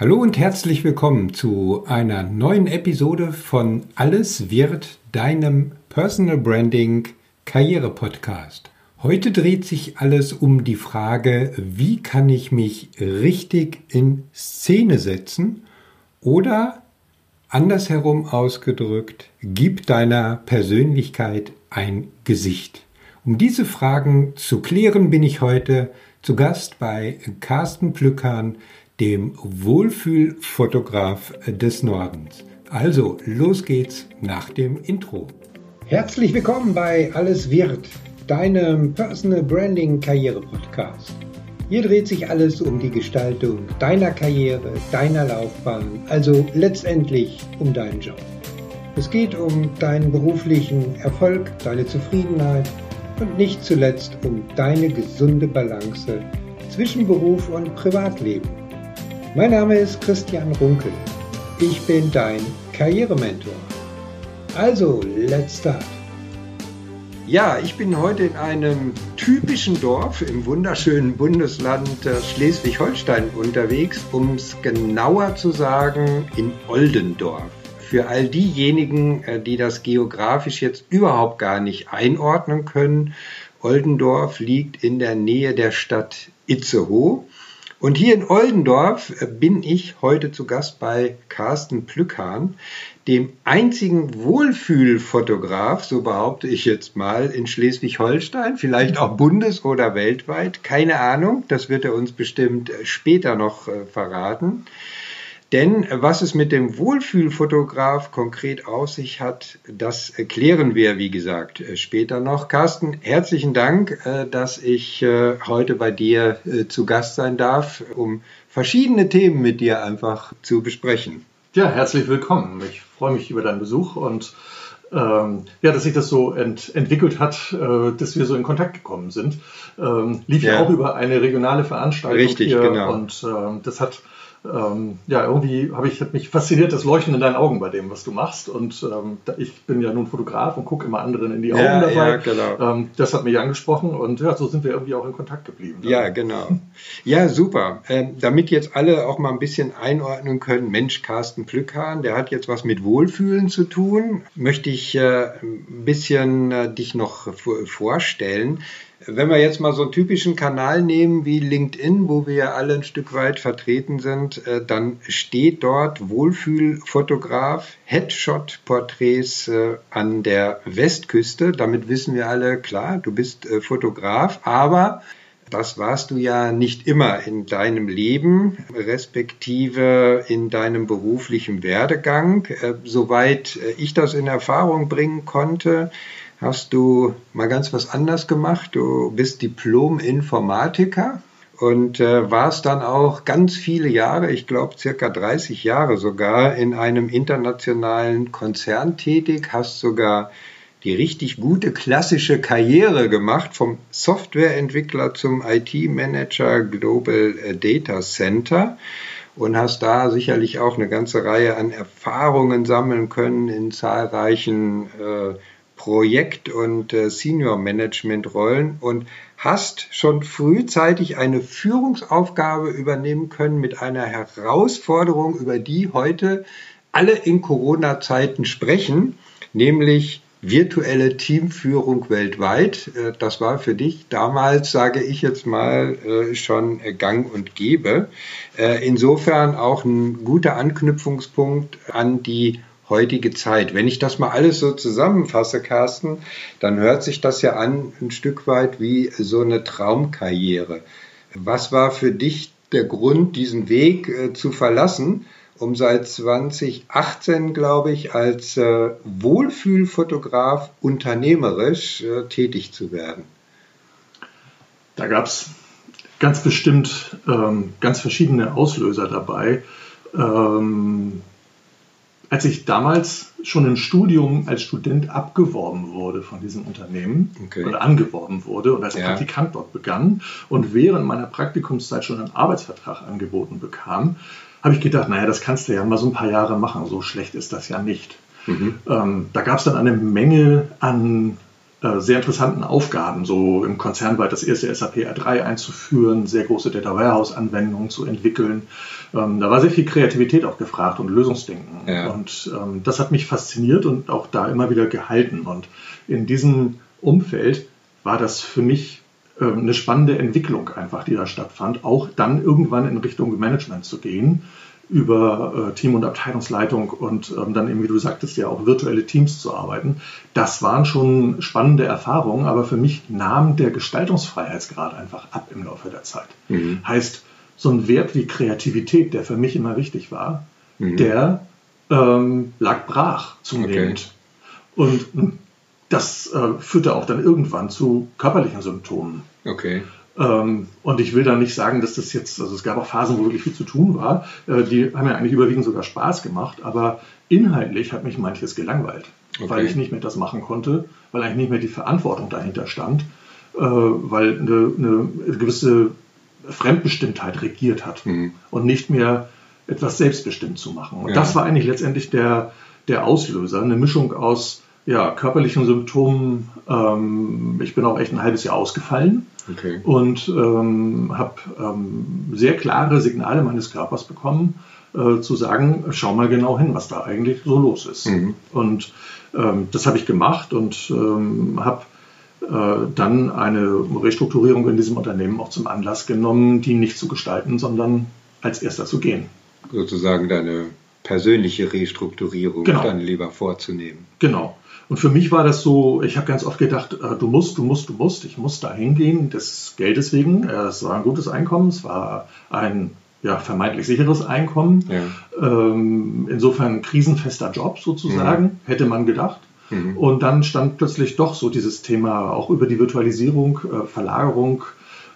Hallo und herzlich willkommen zu einer neuen Episode von Alles wird deinem Personal Branding Karriere Podcast. Heute dreht sich alles um die Frage, wie kann ich mich richtig in Szene setzen oder andersherum ausgedrückt, gib deiner Persönlichkeit ein Gesicht. Um diese Fragen zu klären, bin ich heute zu Gast bei Carsten Plückern, dem Wohlfühlfotograf des Nordens. Also, los geht's nach dem Intro. Herzlich willkommen bei Alles wird, deinem Personal Branding Karriere Podcast. Hier dreht sich alles um die Gestaltung deiner Karriere, deiner Laufbahn, also letztendlich um deinen Job. Es geht um deinen beruflichen Erfolg, deine Zufriedenheit und nicht zuletzt um deine gesunde Balance zwischen Beruf und Privatleben. Mein Name ist Christian Runkel. Ich bin dein Karrierementor. Also, let's start. Ja, ich bin heute in einem typischen Dorf im wunderschönen Bundesland äh, Schleswig-Holstein unterwegs, um es genauer zu sagen, in Oldendorf. Für all diejenigen, äh, die das geografisch jetzt überhaupt gar nicht einordnen können, Oldendorf liegt in der Nähe der Stadt Itzehoe und hier in Oldendorf äh, bin ich heute zu Gast bei Carsten Plückhahn, dem einzigen Wohlfühlfotograf, so behaupte ich jetzt mal, in Schleswig-Holstein, vielleicht auch bundes- oder weltweit, keine Ahnung, das wird er uns bestimmt äh, später noch äh, verraten. Denn was es mit dem Wohlfühlfotograf konkret auf sich hat, das erklären wir, wie gesagt, später noch. Carsten, herzlichen Dank, äh, dass ich äh, heute bei dir äh, zu Gast sein darf, um verschiedene Themen mit dir einfach zu besprechen. Ja, herzlich willkommen. Ich freue mich über deinen Besuch und ähm, ja, dass sich das so ent entwickelt hat, äh, dass wir so in Kontakt gekommen sind. Ähm, lief ja auch über eine regionale Veranstaltung Richtig, hier genau. und ähm, das hat ähm, ja, irgendwie habe ich hat mich fasziniert das Leuchten in deinen Augen bei dem, was du machst. Und ähm, ich bin ja nun Fotograf und gucke immer anderen in die Augen ja, dabei. Ja, genau. Ähm, das hat mich angesprochen und ja, so sind wir irgendwie auch in Kontakt geblieben. Ja, genau. Ja, super. Ähm, damit jetzt alle auch mal ein bisschen einordnen können, Mensch, Carsten Plückhahn, der hat jetzt was mit Wohlfühlen zu tun, möchte ich äh, ein bisschen äh, dich noch vorstellen. Wenn wir jetzt mal so einen typischen Kanal nehmen wie LinkedIn, wo wir ja alle ein Stück weit vertreten sind, äh, dann steht dort Wohlfühlfotograf, Headshot-Porträts äh, an der Westküste. Damit wissen wir alle, klar, du bist äh, Fotograf, aber das warst du ja nicht immer in deinem Leben, respektive in deinem beruflichen Werdegang. Soweit ich das in Erfahrung bringen konnte, hast du mal ganz was anders gemacht. Du bist Diplom-Informatiker und äh, warst dann auch ganz viele Jahre, ich glaube circa 30 Jahre sogar, in einem internationalen Konzern tätig, hast sogar die richtig gute klassische Karriere gemacht, vom Softwareentwickler zum IT-Manager Global Data Center und hast da sicherlich auch eine ganze Reihe an Erfahrungen sammeln können in zahlreichen äh, Projekt- und äh, Senior-Management-Rollen und hast schon frühzeitig eine Führungsaufgabe übernehmen können mit einer Herausforderung, über die heute alle in Corona-Zeiten sprechen, nämlich virtuelle Teamführung weltweit. Äh, das war für dich damals, sage ich jetzt mal, äh, schon gang und gäbe. Äh, insofern auch ein guter Anknüpfungspunkt an die heutige Zeit. Wenn ich das mal alles so zusammenfasse, Carsten, dann hört sich das ja an ein Stück weit wie so eine Traumkarriere. Was war für dich der Grund, diesen Weg äh, zu verlassen, um seit 2018, glaube ich, als äh, Wohlfühlfotograf unternehmerisch äh, tätig zu werden? Da gab es ganz bestimmt ähm, ganz verschiedene Auslöser dabei. Ähm, als ich damals schon im Studium als Student abgeworben wurde von diesem Unternehmen okay. oder angeworben wurde und als ja. Praktikant dort begann und während meiner Praktikumszeit schon einen Arbeitsvertrag angeboten bekam, habe ich gedacht, naja, das kannst du ja mal so ein paar Jahre machen, so schlecht ist das ja nicht. Mhm. Ähm, da gab es dann eine Menge an sehr interessanten Aufgaben, so im Konzern weit das erste SAP R3 einzuführen, sehr große Data Warehouse-Anwendungen zu entwickeln. Ähm, da war sehr viel Kreativität auch gefragt und Lösungsdenken. Ja. Und ähm, das hat mich fasziniert und auch da immer wieder gehalten. Und in diesem Umfeld war das für mich äh, eine spannende Entwicklung einfach, die da stattfand, auch dann irgendwann in Richtung Management zu gehen über äh, Team- und Abteilungsleitung und ähm, dann eben, wie du sagtest, ja auch virtuelle Teams zu arbeiten. Das waren schon spannende Erfahrungen, aber für mich nahm der Gestaltungsfreiheitsgrad einfach ab im Laufe der Zeit. Mhm. Heißt, so ein Wert wie Kreativität, der für mich immer wichtig war, mhm. der ähm, lag brach zunehmend. Okay. Und das äh, führte auch dann irgendwann zu körperlichen Symptomen. Okay. Ähm, und ich will da nicht sagen, dass das jetzt, also es gab auch Phasen, wo wirklich viel zu tun war. Äh, die haben ja eigentlich überwiegend sogar Spaß gemacht, aber inhaltlich hat mich manches gelangweilt, okay. weil ich nicht mehr das machen konnte, weil eigentlich nicht mehr die Verantwortung dahinter stand, äh, weil eine, eine gewisse Fremdbestimmtheit regiert hat mhm. und nicht mehr etwas selbstbestimmt zu machen. Und ja. das war eigentlich letztendlich der, der Auslöser, eine Mischung aus ja, körperlichen Symptomen. Ähm, ich bin auch echt ein halbes Jahr ausgefallen okay. und ähm, habe ähm, sehr klare Signale meines Körpers bekommen, äh, zu sagen, schau mal genau hin, was da eigentlich so los ist. Mhm. Und ähm, das habe ich gemacht und ähm, habe äh, dann eine Restrukturierung in diesem Unternehmen auch zum Anlass genommen, die nicht zu gestalten, sondern als erster zu gehen. Sozusagen deine persönliche Restrukturierung genau. dann lieber vorzunehmen. Genau. Und für mich war das so, ich habe ganz oft gedacht, äh, du musst, du musst, du musst, ich muss da hingehen, des Geldes wegen. Äh, es war ein gutes Einkommen, es war ein ja, vermeintlich sicheres Einkommen. Ja. Ähm, insofern krisenfester Job sozusagen, mhm. hätte man gedacht. Mhm. Und dann stand plötzlich doch so dieses Thema auch über die Virtualisierung, äh, Verlagerung,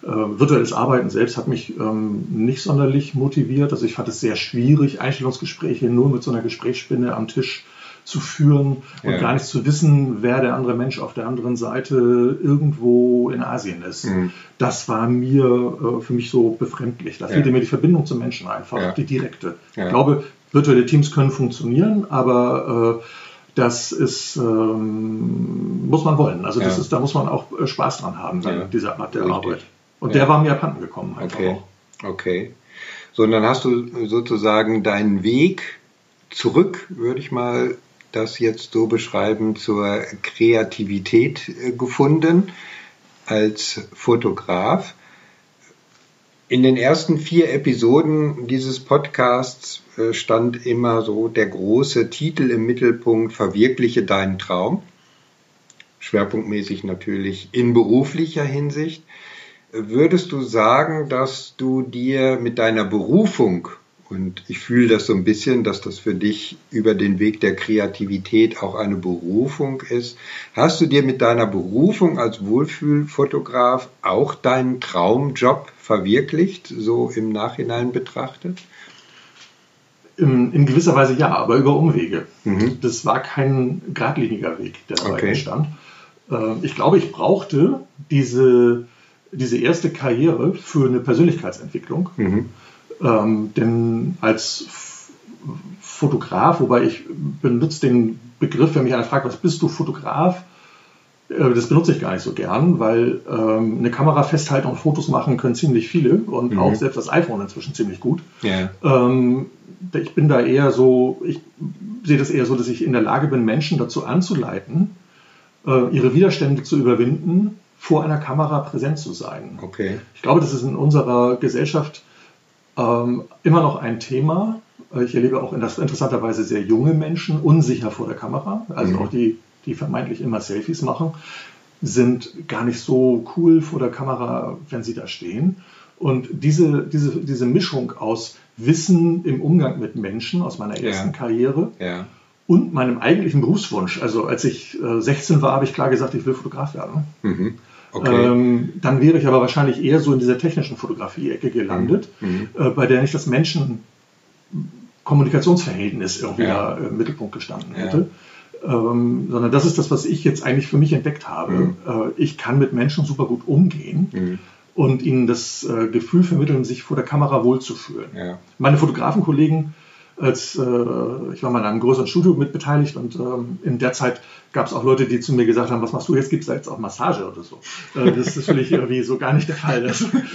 virtuelles Arbeiten selbst hat mich ähm, nicht sonderlich motiviert. Also ich fand es sehr schwierig, Einstellungsgespräche nur mit so einer Gesprächsspinne am Tisch zu führen und ja. gar nicht zu wissen, wer der andere Mensch auf der anderen Seite irgendwo in Asien ist. Mhm. Das war mir äh, für mich so befremdlich. Da ja. fehlte mir die Verbindung zum Menschen einfach, ja. die direkte. Ich glaube, virtuelle Teams können funktionieren, aber äh, das ist, ähm, muss man wollen. Also das ist, da muss man auch äh, Spaß dran haben, dann, diese Art der Richtig. Arbeit. Und der war mir abhanden gekommen. okay. Auch. Okay. So, und dann hast du sozusagen deinen Weg zurück, würde ich mal das jetzt so beschreiben, zur Kreativität äh, gefunden als Fotograf. In den ersten vier Episoden dieses Podcasts äh, stand immer so der große Titel im Mittelpunkt, Verwirkliche deinen Traum. Schwerpunktmäßig natürlich in beruflicher Hinsicht. Würdest du sagen, dass du dir mit deiner Berufung und ich fühle das so ein bisschen, dass das für dich über den Weg der Kreativität auch eine Berufung ist. Hast du dir mit deiner Berufung als Wohlfühlfotograf auch deinen Traumjob verwirklicht, so im Nachhinein betrachtet? In, in gewisser Weise ja, aber über Umwege. Mhm. Das war kein geradliniger Weg, der dabei okay. entstand. Ähm, ich glaube, ich brauchte diese, diese erste Karriere für eine Persönlichkeitsentwicklung. Mhm ähm, denn als Fotograf, wobei ich benutze den Begriff, wenn mich einer fragt, was bist du Fotograf? Äh, das benutze ich gar nicht so gern, weil ähm, eine Kamera festhalten und Fotos machen können ziemlich viele und mhm. auch selbst das iPhone inzwischen ziemlich gut. Yeah. Ähm, ich bin da eher so, ich sehe das eher so, dass ich in der Lage bin, Menschen dazu anzuleiten, äh, ihre Widerstände zu überwinden, vor einer Kamera präsent zu sein. Okay. Ich glaube, das ist in unserer Gesellschaft ähm, immer noch ein Thema. Ich erlebe auch in das interessanterweise sehr junge Menschen unsicher vor der Kamera, also mhm. auch die, die vermeintlich immer Selfies machen, sind gar nicht so cool vor der Kamera, wenn sie da stehen. Und diese, diese, diese Mischung aus Wissen im Umgang mit Menschen aus meiner ersten ja. Karriere ja. und meinem eigentlichen Berufswunsch. Also als ich äh, 16 war, habe ich klar gesagt, ich will Fotograf werden. Mhm. Okay. Ähm, dann wäre ich aber wahrscheinlich eher so in dieser technischen Fotografie-Ecke gelandet, mhm. mhm. äh, bei der nicht das Menschen-Kommunikationsverhältnis irgendwie ja. da im Mittelpunkt gestanden hätte. Ähm, sondern das ist das, was ich jetzt eigentlich für mich entdeckt habe. Mhm. Äh, ich kann mit Menschen super gut umgehen mhm. und ihnen das äh, Gefühl vermitteln, sich vor der Kamera wohlzufühlen. Ja. Meine Fotografenkollegen als äh, ich war mal in einem größeren Studio mitbeteiligt und ähm, in der Zeit gab es auch Leute, die zu mir gesagt haben, was machst du jetzt? Gibt es da jetzt auch Massage oder so? Äh, das ist natürlich irgendwie so gar nicht der Fall.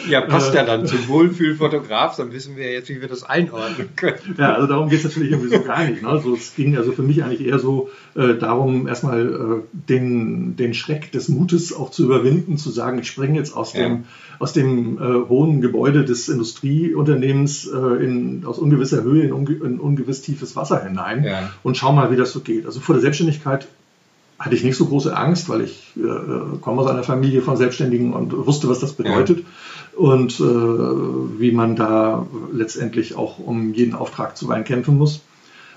Ja, passt ja dann zum Wohlfühlfotograf, dann wissen wir jetzt, wie wir das einordnen können. Ja, also darum geht es natürlich irgendwie so gar nicht. Ne? Also es ging also für mich eigentlich eher so äh, darum, erstmal äh, den, den Schreck des Mutes auch zu überwinden, zu sagen, ich springe jetzt aus ja. dem, aus dem äh, hohen Gebäude des Industrieunternehmens äh, in, aus ungewisser Höhe in, unge in ungewiss tiefes Wasser hinein ja. und schau mal, wie das so geht. Also vor der Selbstständigkeit hatte ich nicht so große Angst, weil ich äh, komme aus einer Familie von Selbstständigen und wusste, was das bedeutet ja. und äh, wie man da letztendlich auch um jeden Auftrag zu Wein kämpfen muss.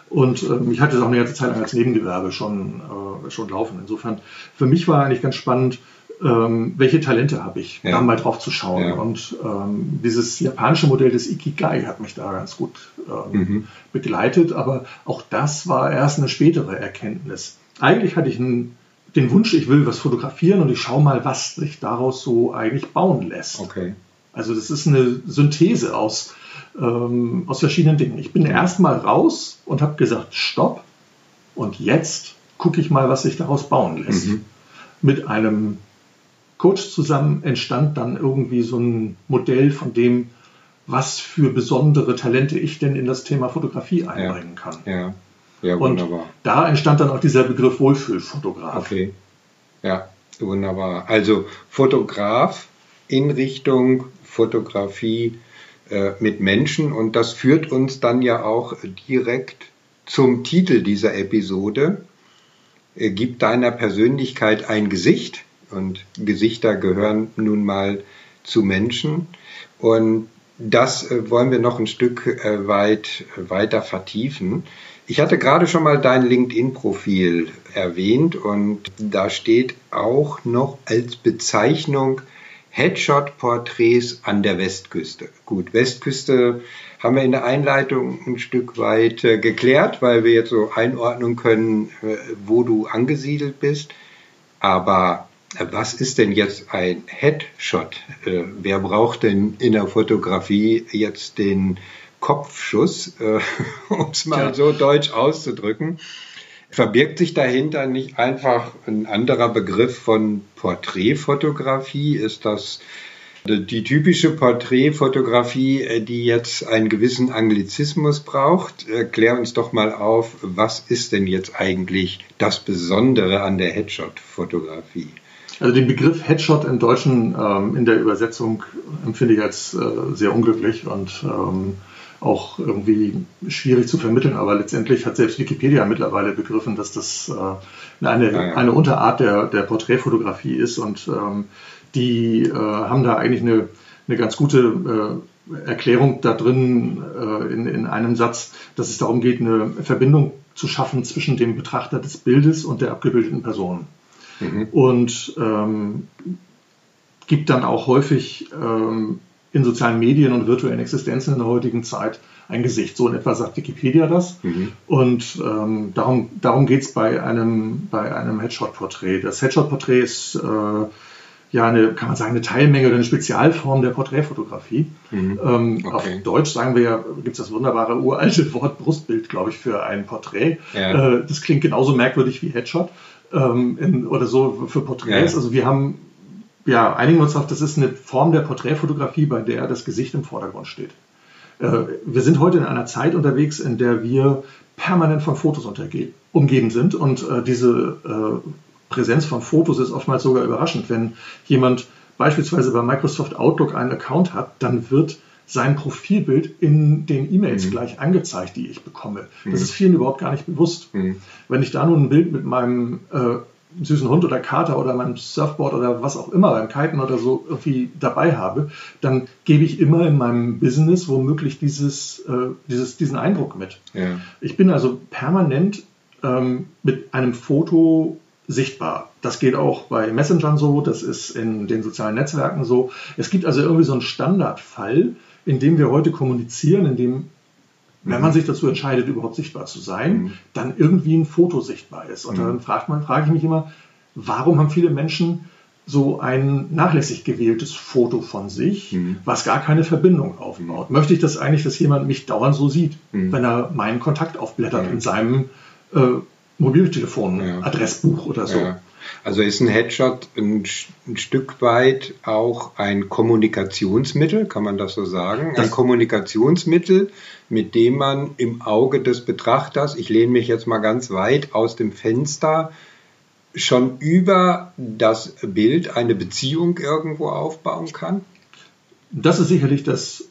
Und ähm, ich hatte es auch eine ganze Zeit lang als Nebengewerbe schon, äh, schon laufen. Insofern, für mich war eigentlich ganz spannend, ähm, welche Talente habe ich, ja. da mal drauf zu schauen. Ja. Und ähm, dieses japanische Modell des Ikigai hat mich da ganz gut ähm, mhm. begleitet, aber auch das war erst eine spätere Erkenntnis eigentlich hatte ich einen, den Wunsch, ich will was fotografieren und ich schaue mal, was sich daraus so eigentlich bauen lässt. Okay. Also das ist eine Synthese aus, ähm, aus verschiedenen Dingen. Ich bin erstmal raus und habe gesagt, stopp. Und jetzt gucke ich mal, was sich daraus bauen lässt. Mhm. Mit einem Coach zusammen entstand dann irgendwie so ein Modell von dem, was für besondere Talente ich denn in das Thema Fotografie einbringen kann. Ja. Ja, wunderbar. Und da entstand dann auch dieser Begriff Wohlfühlfotograf. Okay. Ja, wunderbar. Also Fotograf in Richtung Fotografie äh, mit Menschen und das führt uns dann ja auch direkt zum Titel dieser Episode. Äh, Gib deiner Persönlichkeit ein Gesicht und Gesichter gehören nun mal zu Menschen und das äh, wollen wir noch ein Stück äh, weit weiter vertiefen. Ich hatte gerade schon mal dein LinkedIn-Profil erwähnt und da steht auch noch als Bezeichnung Headshot-Porträts an der Westküste. Gut, Westküste haben wir in der Einleitung ein Stück weit äh, geklärt, weil wir jetzt so einordnen können, äh, wo du angesiedelt bist. Aber äh, was ist denn jetzt ein Headshot? Wer braucht denn in der Fotografie jetzt den Kopfschuss, äh, um es mal ja. so deutsch auszudrücken. Verbirgt sich dahinter nicht einfach ein anderer Begriff von Porträtfotografie? Ist das die typische Porträtfotografie, äh, die jetzt einen gewissen Anglizismus braucht? Äh, klär uns doch mal auf, was ist denn jetzt eigentlich das Besondere an der Headshot-Fotografie? Also den Begriff Headshot im Deutschen ähm, in der Übersetzung empfinde ich als äh, sehr unglücklich und ähm, auch irgendwie schwierig zu vermitteln, aber letztendlich hat selbst Wikipedia mittlerweile begriffen, dass das äh, eine, ja, ja. eine Unterart der, der Porträtfotografie ist und ähm, die äh, haben da eigentlich eine, eine ganz gute äh, Erklärung da drin äh, in, in einem Satz, dass es darum geht, eine Verbindung zu schaffen zwischen dem Betrachter des Bildes und der abgebildeten Person. Mhm. Und ähm, gibt dann auch häufig ähm, in sozialen Medien und virtuellen Existenzen in der heutigen Zeit ein Gesicht. So in etwa sagt Wikipedia das. Mhm. Und ähm, darum, darum geht es bei einem, bei einem Headshot-Porträt. Das Headshot-Porträt ist äh, ja eine, kann man sagen, eine Teilmenge oder eine Spezialform der Porträtfotografie. Mhm. Ähm, okay. Auf Deutsch sagen wir ja, gibt es das wunderbare uralte Wort Brustbild, glaube ich, für ein Porträt. Ja. Äh, das klingt genauso merkwürdig wie Headshot ähm, in, oder so für Porträts. Ja. Also wir haben ja, einigen wir uns auf, das ist eine Form der Porträtfotografie, bei der das Gesicht im Vordergrund steht. Äh, wir sind heute in einer Zeit unterwegs, in der wir permanent von Fotos umgeben sind und äh, diese äh, Präsenz von Fotos ist oftmals sogar überraschend. Wenn jemand beispielsweise bei Microsoft Outlook einen Account hat, dann wird sein Profilbild in den E-Mails mhm. gleich angezeigt, die ich bekomme. Das mhm. ist vielen überhaupt gar nicht bewusst. Mhm. Wenn ich da nun ein Bild mit meinem äh, süßen Hund oder Kater oder meinem Surfboard oder was auch immer, beim Kiten oder so irgendwie dabei habe, dann gebe ich immer in meinem Business womöglich dieses, äh, dieses, diesen Eindruck mit. Ja. Ich bin also permanent ähm, mit einem Foto sichtbar. Das geht auch bei Messengern so, das ist in den sozialen Netzwerken so. Es gibt also irgendwie so einen Standardfall, in dem wir heute kommunizieren, in dem wenn man sich dazu entscheidet, überhaupt sichtbar zu sein, mhm. dann irgendwie ein Foto sichtbar ist. Und dann fragt man, frage ich mich immer, warum haben viele Menschen so ein nachlässig gewähltes Foto von sich, mhm. was gar keine Verbindung aufbaut. Mhm. Möchte ich das eigentlich, dass jemand mich dauernd so sieht, mhm. wenn er meinen Kontakt aufblättert in seinem äh, Mobiltelefon-Adressbuch oder so? Ja. Also ist ein Headshot ein, ein, Stück weit auch ein Kommunikationsmittel, kann man das so sagen? Das ein Kommunikationsmittel, mit dem man im Auge des Betrachters, ich lehne mich jetzt mal ganz weit aus dem Fenster, schon über das Bild eine Beziehung irgendwo aufbauen kann? Das ist sicherlich das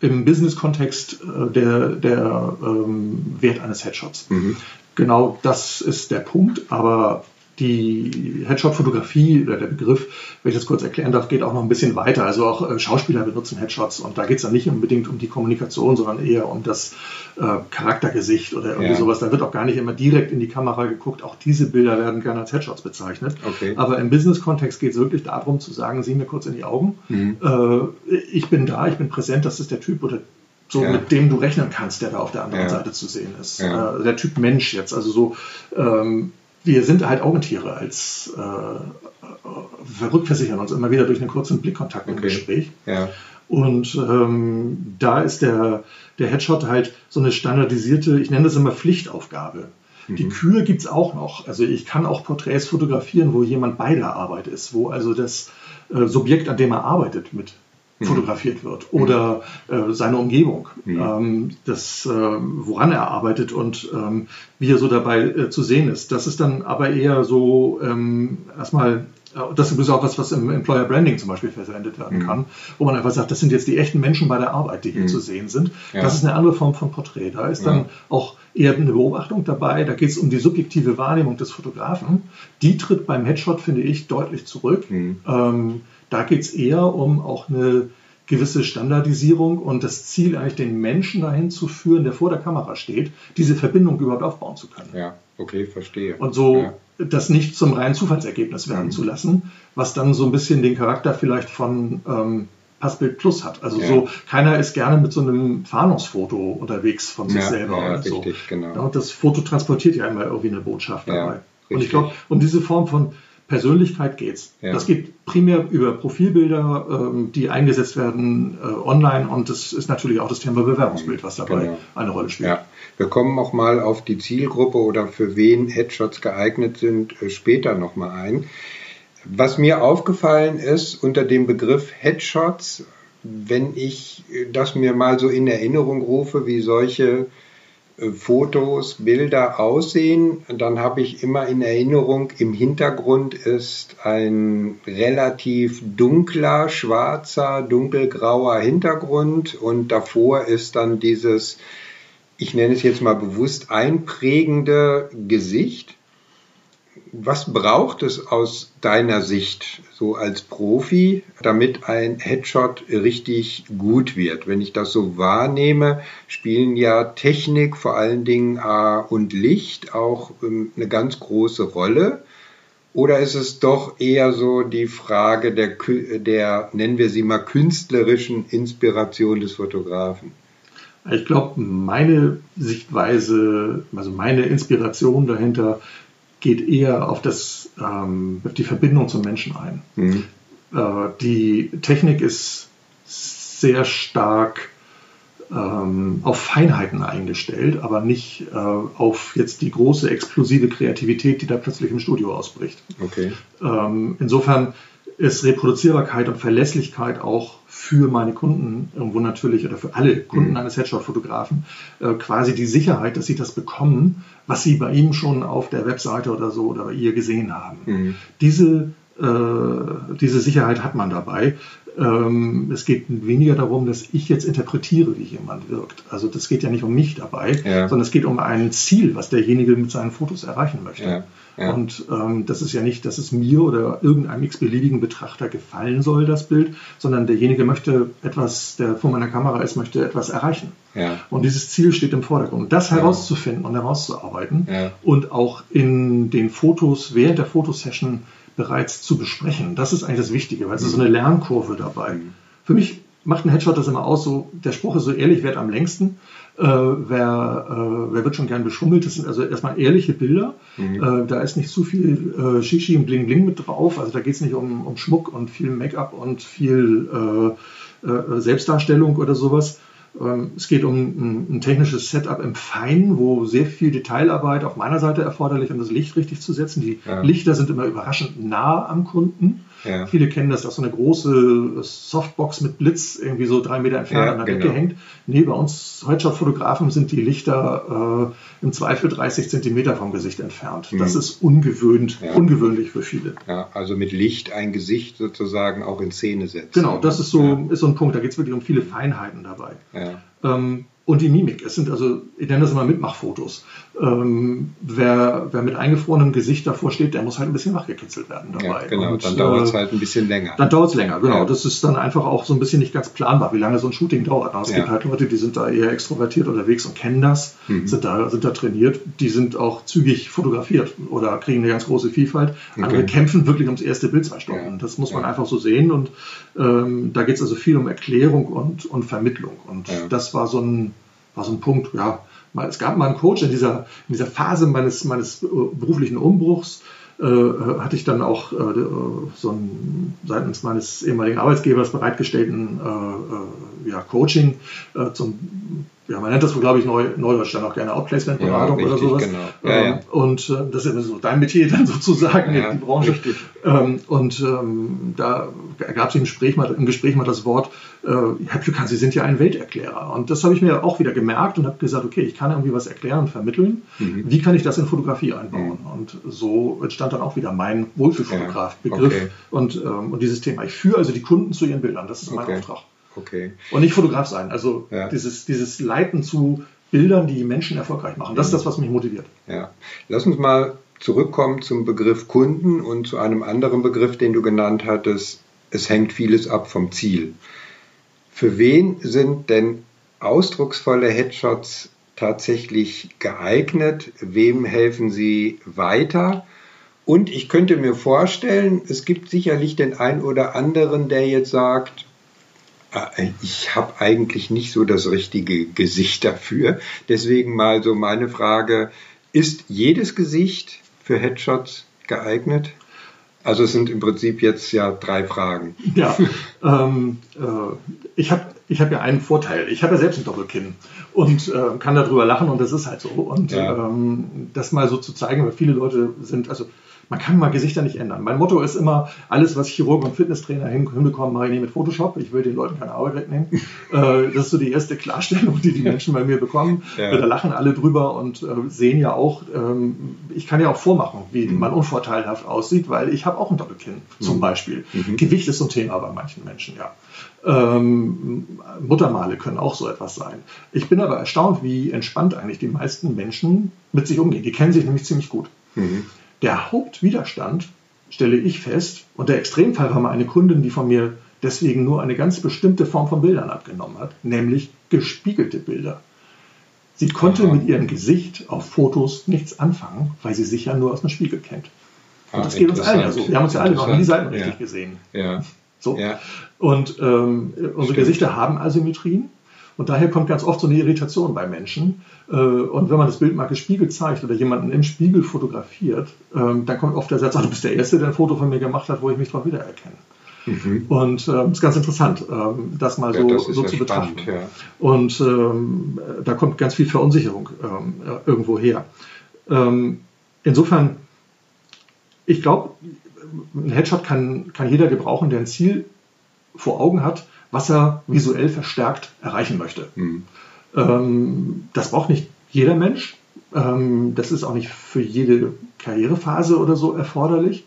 im Business-Kontext äh, der, der ähm, Wert eines Headshots. Mhm. Genau das ist der Punkt, aber die Headshot-Fotografie oder der Begriff, wenn ich das kurz erklären darf, geht auch noch ein bisschen weiter. Also auch äh, Schauspieler benutzen Headshots und da geht es dann nicht unbedingt um die Kommunikation, sondern eher um das äh, Charaktergesicht oder irgendwie ja. sowas. Da wird auch gar nicht immer direkt in die Kamera geguckt. Auch diese Bilder werden gerne als Headshots bezeichnet. Okay. Aber im Business-Kontext geht es wirklich darum zu sagen, sieh mir kurz in die Augen. Mhm. Äh, ich bin da, ich bin präsent, das ist der Typ oder so ja. mit dem du rechnen kannst, der da auf der anderen ja. Seite zu sehen ist. Äh, der Typ Mensch jetzt, also so ähm, wir sind halt Augentiere als äh, rückversichern uns immer wieder durch einen kurzen Blickkontakt im okay. Gespräch. Ja. Und ähm, da ist der, der Headshot halt so eine standardisierte, ich nenne das immer Pflichtaufgabe. Mhm. Die Kür gibt es auch noch. Also ich kann auch Porträts fotografieren, wo jemand bei der Arbeit ist, wo also das äh, Subjekt, an dem er arbeitet, mit mhm. fotografiert wird oder äh, seine Umgebung, mhm. ähm, das, äh, woran er arbeitet und ähm, wie er so dabei äh, zu sehen ist. Das ist dann aber eher so ähm, erstmal äh, das ist auch was, was im Employer Branding zum Beispiel verwendet werden mhm. kann, wo man einfach sagt, das sind jetzt die echten Menschen bei der Arbeit, die hier mhm. zu sehen sind. Ja. Das ist eine andere Form von Porträt. Da ist dann ja. auch eher eine Beobachtung dabei. Da geht es um die subjektive Wahrnehmung des Fotografen. Die tritt beim Headshot, finde ich, deutlich zurück. Mhm. Ähm, da geht es eher um auch eine gewisse Standardisierung und das Ziel, eigentlich den Menschen dahin zu führen, der vor der Kamera steht, diese Verbindung überhaupt aufbauen zu können. Ja, okay, verstehe. Und so ja. das nicht zum reinen Zufallsergebnis werden mhm. zu lassen, was dann so ein bisschen den Charakter vielleicht von ähm, Passbild Plus hat. Also ja. so, keiner ist gerne mit so einem Fahndungsfoto unterwegs von sich ja, selber. Ja, richtig, so. genau. Und das Foto transportiert ja immer irgendwie eine Botschaft dabei. und ich glaube, um diese Form von Persönlichkeit geht's. Ja. Das geht primär über Profilbilder, ähm, die eingesetzt werden äh, online und das ist natürlich auch das Thema Bewerbungsbild, was dabei genau. eine Rolle spielt. Ja. Wir kommen auch mal auf die Zielgruppe oder für wen Headshots geeignet sind äh, später nochmal ein. Was mir aufgefallen ist unter dem Begriff Headshots, wenn ich das mir mal so in Erinnerung rufe, wie solche Fotos, Bilder aussehen, dann habe ich immer in Erinnerung, im Hintergrund ist ein relativ dunkler, schwarzer, dunkelgrauer Hintergrund. Und davor ist dann dieses, ich nenne es jetzt mal bewusst, einprägende Gesicht was braucht es aus deiner Sicht so als Profi, damit ein Headshot richtig gut wird? Wenn ich das so wahrnehme, spielen ja Technik, vor allen Dingen und Licht auch ähm, eine ganz große Rolle. Oder ist es doch eher so die Frage der, der nennen wir sie mal, künstlerischen Inspiration des Fotografen? Ich glaube, meine Sichtweise, also meine Inspiration dahinter geht eher auf, das, ähm, auf die Verbindung zum Menschen ein. Mhm. Äh, die Technik ist sehr stark ähm, auf Feinheiten eingestellt, aber nicht äh, auf jetzt die große explosive Kreativität, die da plötzlich im Studio ausbricht. Okay. Ähm, insofern ist Reproduzierbarkeit und Verlässlichkeit auch für meine Kunden irgendwo natürlich oder für alle Kunden mhm. eines Headshot-Fotografen äh, quasi die Sicherheit, dass sie das bekommen, was sie bei ihm schon auf der Webseite oder so oder bei ihr gesehen haben. Mhm. Diese, äh, diese Sicherheit hat man dabei. Ähm, es geht weniger darum, dass ich jetzt interpretiere, wie jemand wirkt. Also das geht ja nicht um mich dabei, ja. sondern es geht um ein Ziel, was derjenige mit seinen Fotos erreichen möchte. Ja. Ja. Und ähm, das ist ja nicht, dass es mir oder irgendeinem x-beliebigen Betrachter gefallen soll, das Bild, sondern derjenige möchte etwas, der vor meiner Kamera ist, möchte etwas erreichen. Ja. Und dieses Ziel steht im Vordergrund. Und das herauszufinden und herauszuarbeiten und auch in den Fotos während der Fotosession bereits zu besprechen. Das ist eigentlich das Wichtige, weil es ist so eine Lernkurve dabei. Für mich macht ein Headshot das immer aus, so der Spruch ist so ehrlich wert am längsten. Äh, wer, äh, wer wird schon gern beschummelt? Das sind also erstmal ehrliche Bilder. Mhm. Äh, da ist nicht zu viel äh, Shishi und Bling Bling mit drauf. Also da geht es nicht um, um Schmuck und viel Make-up und viel äh, äh, Selbstdarstellung oder sowas, ähm, es geht um ein, ein, technisches Setup im Feinen, wo sehr viel Detailarbeit auf meiner Seite erforderlich ist, um das Licht richtig zu setzen. Die ja. Lichter sind immer überraschend nah am Kunden. Ja. Viele kennen das, dass so eine große Softbox mit Blitz irgendwie so drei Meter entfernt ja, an der genau. Decke hängt. Nee, bei uns Headshot-Fotografen sind die Lichter äh, im Zweifel 30 Zentimeter vom Gesicht entfernt. Mhm. Das ist ungewöhnt, ja. ungewöhnlich für viele. Ja, also mit Licht ein Gesicht sozusagen auch in Szene setzen. Genau, das ist so, ist so ein Punkt. Da geht es wirklich um viele Feinheiten dabei. Ähm, und die Mimik. Es sind also, ich nenne das immer Mitmachfotos. Ähm, wer, wer mit eingefrorenem Gesicht davor steht, der muss halt ein bisschen wachgekitzelt werden dabei. Ja, genau, und, dann dauert es äh, halt ein bisschen länger. Dann dauert es länger, genau. Ja. Das ist dann einfach auch so ein bisschen nicht ganz planbar, wie lange so ein Shooting dauert. Es ja. gibt halt Leute, die sind da eher extrovertiert unterwegs und kennen das, mhm. sind, da, sind da trainiert, die sind auch zügig fotografiert oder kriegen eine ganz große Vielfalt. Okay. Andere kämpfen wirklich ums erste Bild zwei Stunden. Das muss man einfach so sehen und ähm, da geht es also viel um Erklärung und, und Vermittlung. Und das war so ein war so ein Punkt, ja, es gab mal einen Coach in dieser, in dieser Phase meines, meines äh, beruflichen Umbruchs, äh, hatte ich dann auch äh, so ein seitens meines ehemaligen Arbeitgebers bereitgestellten äh, äh ja, Coaching äh, zum ja, man nennt das, glaube ich, neu, neudeutsch dann auch gerne Outplacement-Beratung ja, oder sowas. Genau. Ja, ja. Ähm, und äh, das ist so dein Metier dann sozusagen, die Branche. Ähm, und ähm, da gab es im Gespräch mal, im Gespräch mal das Wort, äh, Herr Plükan, Sie sind ja ein Welterklärer. Und das habe ich mir auch wieder gemerkt und habe gesagt, okay, ich kann irgendwie was erklären und vermitteln. Mhm. Wie kann ich das in Fotografie einbauen? Mhm. Und so entstand dann auch wieder mein Wohlfühlfotograf-Begriff okay. und, ähm, und dieses Thema. Ich führe also die Kunden zu ihren Bildern. Das ist mein okay. Auftrag. Okay. Und nicht Fotograf sein. Also ja. dieses, dieses Leiten zu Bildern, die Menschen erfolgreich machen. Das ist das, was mich motiviert. Ja. Lass uns mal zurückkommen zum Begriff Kunden und zu einem anderen Begriff, den du genannt hattest. Es hängt vieles ab vom Ziel. Für wen sind denn ausdrucksvolle Headshots tatsächlich geeignet? Wem helfen sie weiter? Und ich könnte mir vorstellen, es gibt sicherlich den einen oder anderen, der jetzt sagt, ich habe eigentlich nicht so das richtige Gesicht dafür. Deswegen mal so meine Frage, ist jedes Gesicht für Headshots geeignet? Also es sind im Prinzip jetzt ja drei Fragen. Ja, ähm, äh, ich habe ich hab ja einen Vorteil. Ich habe ja selbst ein Doppelkinn und äh, kann darüber lachen und das ist halt so. Und ja. ähm, das mal so zu zeigen, weil viele Leute sind, also man kann mal Gesichter nicht ändern. Mein Motto ist immer, alles, was Chirurgen und Fitnesstrainer hinbekommen, mache ich nicht mit Photoshop. Ich will den Leuten keine Arbeit wegnehmen. Äh, das ist so die erste Klarstellung, die die Menschen bei mir bekommen. Ja. Da lachen alle drüber und äh, sehen ja auch, ähm, ich kann ja auch vormachen, wie mhm. man unvorteilhaft aussieht, weil ich habe auch ein Doppelkinn mhm. zum Beispiel. Mhm. Gewicht ist so ein Thema bei manchen Menschen, ja. Ähm, Muttermale können auch so etwas sein. Ich bin aber erstaunt, wie entspannt eigentlich die meisten Menschen mit sich umgehen. Die kennen sich nämlich ziemlich gut. Mhm. Der Hauptwiderstand, stelle ich fest, und der Extremfall war mal eine Kundin, die von mir deswegen nur eine ganz bestimmte Form von Bildern abgenommen hat, nämlich gespiegelte Bilder. Sie konnte mit ihrem Gesicht auf Fotos nichts anfangen, weil sie sich ja nur aus dem Spiegel kennt. Und ah, das geht uns allen ja so. Wir haben uns ja alle noch nie Seiten richtig ja. gesehen. Ja. So. Ja. Und ähm, unsere Stimmt. Gesichter haben Asymmetrien. Und daher kommt ganz oft so eine Irritation bei Menschen. Äh, und wenn man das Bild mal gespiegelt zeigt oder jemanden im Spiegel fotografiert, ähm, dann kommt oft der Satz, ah, du bist der Erste, der ein Foto von mir gemacht hat, wo ich mich drauf wiedererkenne. Mhm. Und ähm, ist ganz interessant, ähm, das mal so, das so zu betrachten. Spannend, ja. Und ähm, da kommt ganz viel Verunsicherung ähm, irgendwo her. Ähm, insofern, ich glaube, ein Headshot kann, kann jeder gebrauchen, der ein Ziel vor Augen hat, was er visuell verstärkt erreichen möchte. Mhm. Ähm, das braucht nicht jeder Mensch. Ähm, das ist auch nicht für jede Karrierephase oder so erforderlich.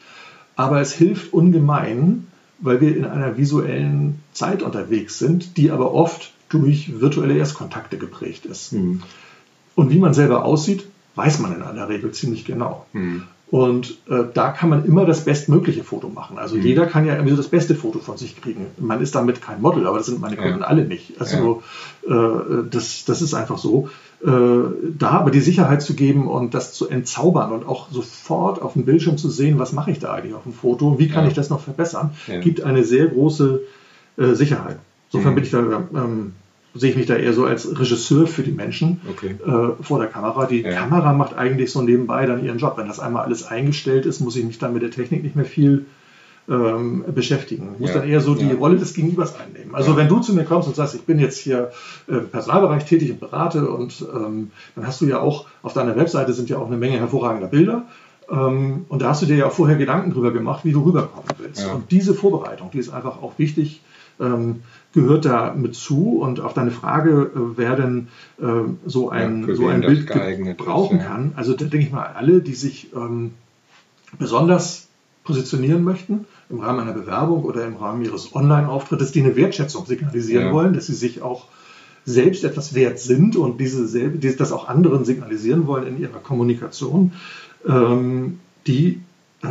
Aber es hilft ungemein, weil wir in einer visuellen Zeit unterwegs sind, die aber oft durch virtuelle Erstkontakte geprägt ist. Mhm. Und wie man selber aussieht, weiß man in aller Regel ziemlich genau. Mhm. Und äh, da kann man immer das bestmögliche Foto machen. Also mhm. jeder kann ja irgendwie so das beste Foto von sich kriegen. Man ist damit kein Model, aber das sind meine Kunden ja. alle nicht. Also ja. äh, das, das ist einfach so. Äh, da aber die Sicherheit zu geben und das zu entzaubern und auch sofort auf dem Bildschirm zu sehen, was mache ich da eigentlich auf dem Foto, wie kann ja. ich das noch verbessern, gibt eine sehr große äh, Sicherheit. Insofern mhm. bin ich da ähm, sehe ich mich da eher so als Regisseur für die Menschen okay. äh, vor der Kamera. Die ja. Kamera macht eigentlich so nebenbei dann ihren Job. Wenn das einmal alles eingestellt ist, muss ich mich dann mit der Technik nicht mehr viel ähm, beschäftigen. Ich muss ja. dann eher so die ja. Rolle des Gegenübers einnehmen. Also wenn du zu mir kommst und sagst, ich bin jetzt hier äh, im Personalbereich tätig und berate und ähm, dann hast du ja auch auf deiner Webseite sind ja auch eine Menge hervorragender Bilder. Ähm, und da hast du dir ja auch vorher Gedanken drüber gemacht, wie du rüberkommen willst. Und diese Vorbereitung, die ist einfach auch wichtig, ähm, gehört da mit zu. Und auf deine Frage, äh, wer denn äh, so ein, so ein Bild brauchen kann, also da denke ich mal, alle, die sich ähm, besonders positionieren möchten, im Rahmen einer Bewerbung oder im Rahmen ihres Online-Auftrittes, die eine Wertschätzung signalisieren ja. wollen, dass sie sich auch selbst etwas wert sind und diese, das auch anderen signalisieren wollen in ihrer Kommunikation, ähm, die äh,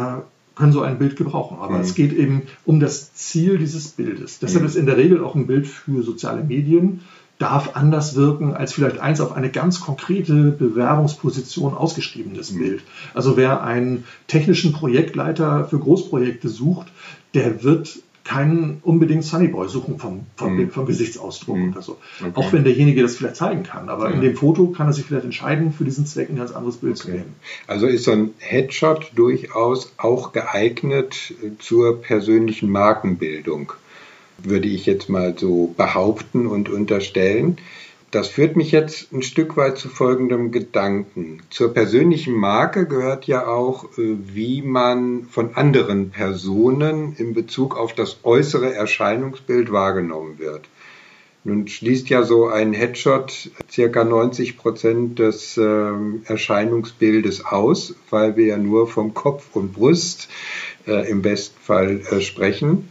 können so ein Bild gebrauchen. Aber mhm. es geht eben um das Ziel dieses Bildes. Deshalb mhm. ist in der Regel auch ein Bild für soziale Medien darf anders wirken als vielleicht eins auf eine ganz konkrete Bewerbungsposition ausgeschriebenes mhm. Bild. Also wer einen technischen Projektleiter für Großprojekte sucht, der wird keinen unbedingt Sunnyboy suchen vom, vom, mhm. vom Gesichtsausdruck mhm. oder so. Okay. Auch wenn derjenige das vielleicht zeigen kann. Aber ja. in dem Foto kann er sich vielleicht entscheiden, für diesen Zweck ein ganz anderes Bild okay. zu nehmen. Also ist so ein Headshot durchaus auch geeignet zur persönlichen Markenbildung würde ich jetzt mal so behaupten und unterstellen. Das führt mich jetzt ein Stück weit zu folgendem Gedanken. Zur persönlichen Marke gehört ja auch, äh, wie man von anderen Personen in Bezug auf das äußere Erscheinungsbild wahrgenommen wird. Nun schließt ja so ein Headshot circa 90 Prozent des äh, Erscheinungsbildes aus, weil wir ja nur vom Kopf und Brust äh, im Bestfall äh, sprechen.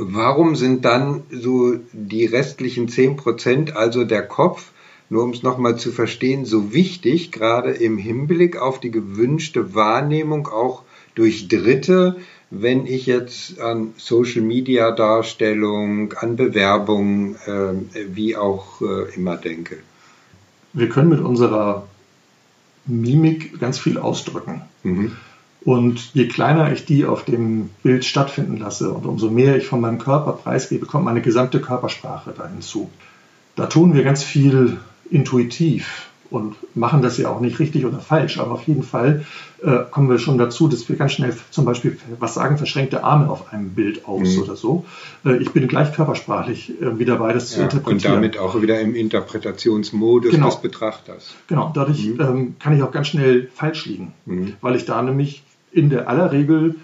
Warum sind dann so die restlichen 10 Prozent, also der Kopf, nur um es nochmal zu verstehen, so wichtig, gerade im Hinblick auf die gewünschte Wahrnehmung auch durch Dritte, wenn ich jetzt an Social Media Darstellung, an Bewerbung, äh, wie auch äh, immer denke? Wir können mit unserer Mimik ganz viel ausdrücken. Mhm. Und je kleiner ich die auf dem Bild stattfinden lasse und umso mehr ich von meinem Körper preisgebe, kommt meine gesamte Körpersprache da hinzu. Da tun wir ganz viel intuitiv und machen das ja auch nicht richtig oder falsch, aber auf jeden Fall äh, kommen wir schon dazu, dass wir ganz schnell zum Beispiel, was sagen, verschränkte Arme auf einem Bild aus mhm. oder so. Äh, ich bin gleich körpersprachlich äh, wieder bei, das ja, zu interpretieren. Und damit auch wieder im Interpretationsmodus genau. des Betrachters. Genau, dadurch mhm. ähm, kann ich auch ganz schnell falsch liegen, mhm. weil ich da nämlich in der aller Regel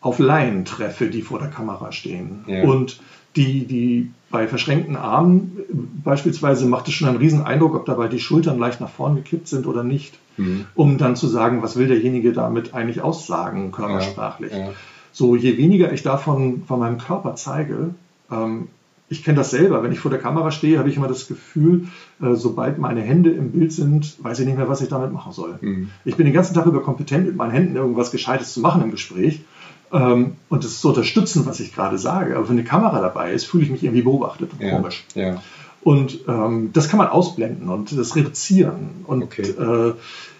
auf Laien treffe, die vor der Kamera stehen. Ja. Und die, die bei verschränkten Armen beispielsweise macht es schon einen riesen Eindruck, ob dabei die Schultern leicht nach vorn gekippt sind oder nicht, mhm. um dann zu sagen, was will derjenige damit eigentlich aussagen, körpersprachlich. Ja. Ja. So, je weniger ich davon von meinem Körper zeige, ähm, ich kenne das selber, wenn ich vor der Kamera stehe, habe ich immer das Gefühl, äh, sobald meine Hände im Bild sind, weiß ich nicht mehr, was ich damit machen soll. Mhm. Ich bin den ganzen Tag über kompetent, mit meinen Händen irgendwas Gescheites zu machen im Gespräch ähm, und das zu unterstützen, was ich gerade sage. Aber wenn eine Kamera dabei ist, fühle ich mich irgendwie beobachtet und ja. komisch. Ja. Und ähm, das kann man ausblenden und das reduzieren. Und okay. äh,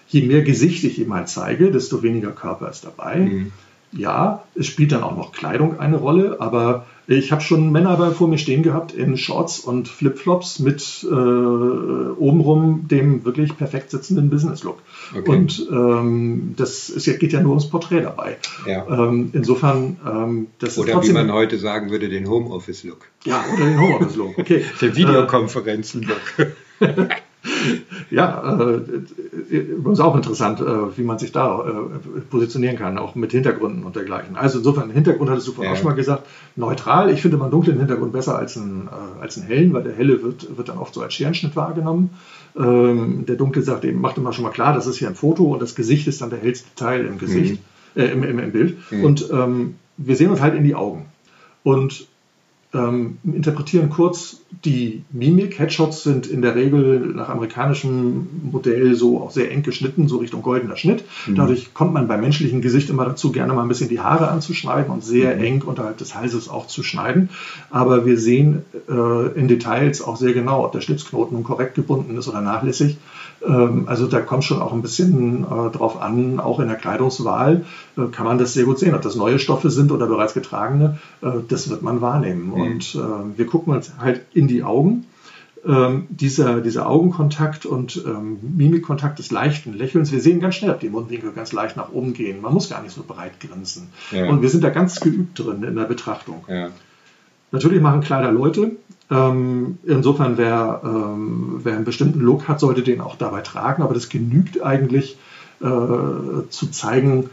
je mehr Gesicht ich jemand zeige, desto weniger Körper ist dabei. Mhm. Ja, es spielt dann auch noch Kleidung eine Rolle, aber ich habe schon Männer bei vor mir stehen gehabt in Shorts und Flipflops mit äh, obenrum dem wirklich perfekt sitzenden Business-Look. Okay. Und ähm, das ist, geht ja nur ums Porträt dabei. Ja. Ähm, insofern, ähm, das oder ist trotzdem, wie man heute sagen würde, den Homeoffice-Look. Ja, oder den Homeoffice-Look. Okay. Der Videokonferenzen-Look. ja, äh, übrigens auch interessant, äh, wie man sich da äh, positionieren kann, auch mit Hintergründen und dergleichen. Also insofern, Hintergrund hattest du vorhin ja. auch schon mal gesagt, neutral. Ich finde mal einen dunklen Hintergrund besser als einen, äh, als einen hellen, weil der helle wird, wird dann oft so als Scherenschnitt wahrgenommen. Ähm, der dunkle sagt eben, macht immer schon mal klar, das ist hier ein Foto und das Gesicht ist dann der hellste Teil im Gesicht, mhm. äh, im, im, im, Bild. Mhm. Und ähm, wir sehen uns halt in die Augen. Und ähm, interpretieren kurz die Mimik. Headshots sind in der Regel nach amerikanischem Modell so auch sehr eng geschnitten, so Richtung goldener Schnitt. Mhm. Dadurch kommt man beim menschlichen Gesicht immer dazu, gerne mal ein bisschen die Haare anzuschneiden und sehr mhm. eng unterhalb des Halses auch zu schneiden. Aber wir sehen äh, in Details auch sehr genau, ob der Schlipsknoten nun korrekt gebunden ist oder nachlässig. Ähm, also da kommt schon auch ein bisschen äh, drauf an, auch in der Kleidungswahl äh, kann man das sehr gut sehen, ob das neue Stoffe sind oder bereits getragene. Äh, das wird man wahrnehmen. Mhm. Und wir gucken uns halt in die Augen. ähm, dieser, dieser Augenkontakt und ähm, Mimikkontakt des leichten Lächelns. Wir sehen ganz schnell, ob die Mundwinkel ganz leicht nach oben gehen. Man muss gar nicht so breit grinsen. Ja. Und wir sind da ganz geübt drin in der Betrachtung. Ja. Natürlich machen Kleider Leute. Ähm, insofern, wer, ähm, wer einen bestimmten Look hat, sollte den auch dabei tragen. Aber das genügt eigentlich äh, zu zeigen,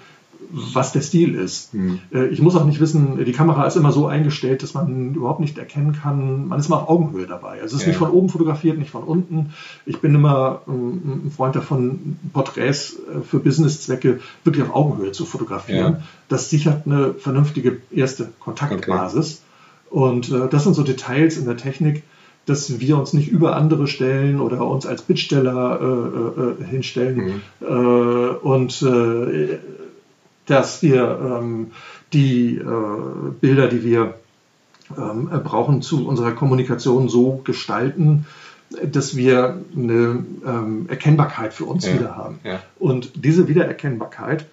was der Stil ist. Mhm. Ich muss auch nicht wissen, die Kamera ist immer so eingestellt, dass man überhaupt nicht erkennen kann, man ist immer auf Augenhöhe dabei. Also es ist ja. nicht von oben fotografiert, nicht von unten. Ich bin immer ähm, ein Freund davon, Porträts äh, für Businesszwecke wirklich auf Augenhöhe zu fotografieren. Ja. Das sichert eine vernünftige erste Kontaktbasis. Okay. Und äh, das sind so Details in der Technik, dass wir uns nicht über andere stellen oder uns als Bittsteller äh, äh, hinstellen. Mhm. Äh, und dass wir ähm, die äh, Bilder, die wir ähm, brauchen, zu unserer Kommunikation so gestalten, dass wir eine ähm, Erkennbarkeit für uns ja, wieder haben. Ja. Und diese Wiedererkennbarkeit,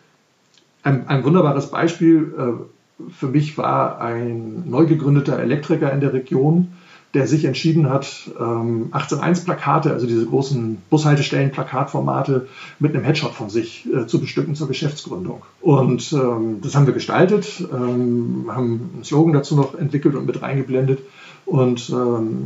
ein, ein wunderbares Beispiel äh, für mich war ein neu gegründeter Elektriker in der Region, der sich entschieden hat, 18.1-Plakate, ähm, also diese großen Bushaltestellen-Plakatformate, mit einem Headshot von sich äh, zu bestücken zur Geschäftsgründung. Und ähm, das haben wir gestaltet, ähm, haben einen Slogan dazu noch entwickelt und mit reingeblendet. Und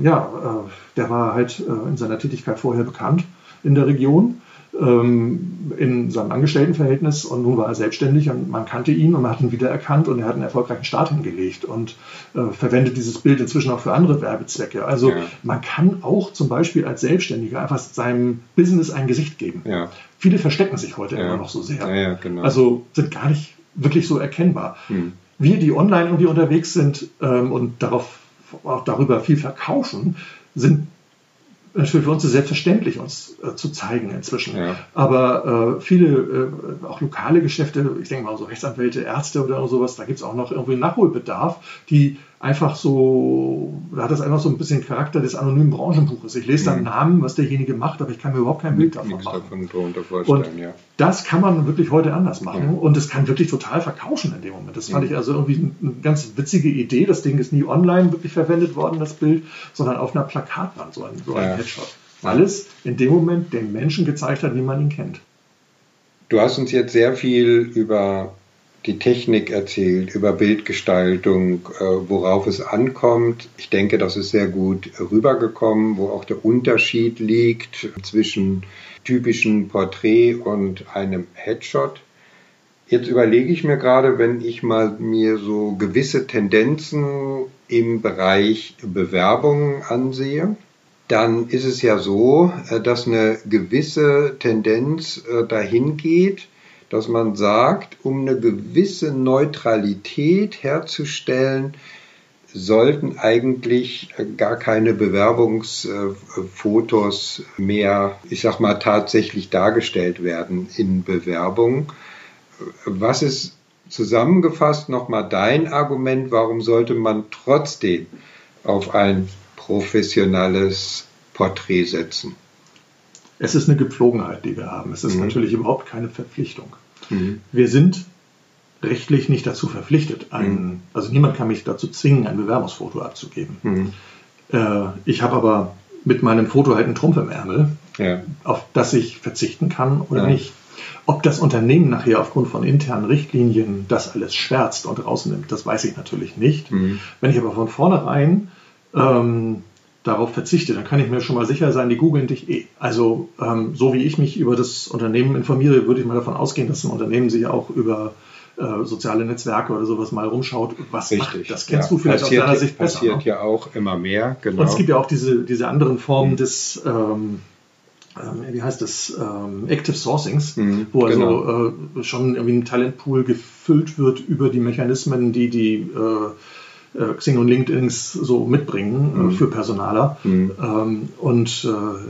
ja, äh, der war halt äh, in seiner Tätigkeit vorher bekannt in der Region ähm, in seinem Angestelltenverhältnis und nun war er selbstständig und man kannte ihn und man hat ihn wiedererkannt und er hat einen erfolgreichen Start hingelegt und äh, verwendet dieses Bild inzwischen auch für andere Werbezwecke. Also ja. man kann auch zum Beispiel als Selbstständiger einfach seinem Business ein Gesicht geben. Ja. Viele verstecken sich heute ja. immer noch so sehr. Genau. Also sind gar nicht wirklich so erkennbar. Hm. Wir, die online irgendwie unterwegs sind ähm, und darauf, auch darüber viel verkaufen, sind natürlich für uns ist selbstverständlich, uns äh, zu zeigen inzwischen. Ja. Aber äh, viele, äh, auch lokale Geschäfte, ich denke mal so Rechtsanwälte, Ärzte oder sowas, da gibt es auch noch irgendwie Nachholbedarf, die einfach so, da hat das einfach so ein bisschen Charakter des anonymen Branchenbuches. Ich lese dann mhm. Namen, was derjenige macht, aber ich kann mir überhaupt kein Bild davon machen. Davon und ja. das kann man wirklich heute anders machen ja. und es kann wirklich total verkaufen in dem Moment. Das fand ich also irgendwie eine ganz witzige Idee. Das Ding ist nie online wirklich verwendet worden, das Bild, sondern auf einer Plakatwand, so ein, so ein ja. Headshot. Alles in dem Moment den Menschen gezeigt hat, wie man ihn kennt. Du hast uns jetzt sehr viel über die Technik erzählt, über Bildgestaltung, äh, worauf es ankommt. Ich denke, das ist sehr gut rübergekommen, wo auch der Unterschied liegt zwischen typischen Porträt und einem Headshot. Jetzt überlege ich mir gerade, wenn ich mal mir so gewisse Tendenzen im Bereich Bewerbungen ansehe, dann ist es ja so, äh, dass eine gewisse Tendenz äh, dahin geht, dass man sagt, um eine gewisse Neutralität herzustellen, sollten eigentlich gar keine Bewerbungsfotos mehr, ich sag mal, tatsächlich dargestellt werden in Bewerbungen. Was ist zusammengefasst nochmal dein Argument, warum sollte man trotzdem auf ein professionelles Porträt setzen? Es ist eine Gepflogenheit, die wir haben. Es ist mhm. natürlich überhaupt keine Verpflichtung. Mhm. Wir sind rechtlich nicht dazu verpflichtet. Ein, mhm. Also niemand kann mich dazu zwingen, ein Bewerbungsfoto abzugeben. Mhm. Äh, ich habe aber mit meinem Foto halt einen Trumpf im Ärmel, ja. auf das ich verzichten kann oder ja. nicht. Ob das Unternehmen nachher aufgrund von internen Richtlinien das alles schwärzt und rausnimmt, das weiß ich natürlich nicht. Mhm. Wenn ich aber von vornherein ähm, darauf verzichte, dann kann ich mir schon mal sicher sein, die googeln dich eh. Also ähm, so wie ich mich über das Unternehmen informiere, würde ich mal davon ausgehen, dass ein Unternehmen sich auch über äh, soziale Netzwerke oder sowas mal rumschaut, was Richtig. macht. Das kennst ja. du vielleicht passiert, aus deiner Sicht besser. Passiert ne? ja auch immer mehr, genau. Und es gibt ja auch diese, diese anderen Formen mhm. des ähm, ähm wie heißt das, ähm, Active Sourcings, mhm, wo also genau. äh, schon irgendwie ein Talentpool gefüllt wird über die Mechanismen, die die äh, äh, Xing und LinkedIn so mitbringen äh, mhm. für Personaler. Mhm. Ähm, und äh,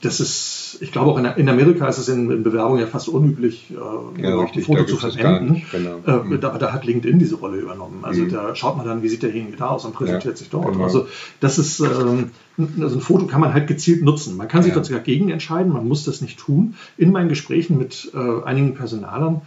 das ist, ich glaube auch in, in Amerika ist es in, in Bewerbungen ja fast unüblich, äh, ja, ein Foto zu verwenden. Genau. Äh, mhm. da, da, hat LinkedIn diese Rolle übernommen. Also mhm. da schaut man dann, wie sieht derjenige da aus und präsentiert ja, sich dort. Genau. Also das ist, ähm, also ein Foto kann man halt gezielt nutzen. Man kann sich ja. dagegen entscheiden, man muss das nicht tun. In meinen Gesprächen mit äh, einigen Personalern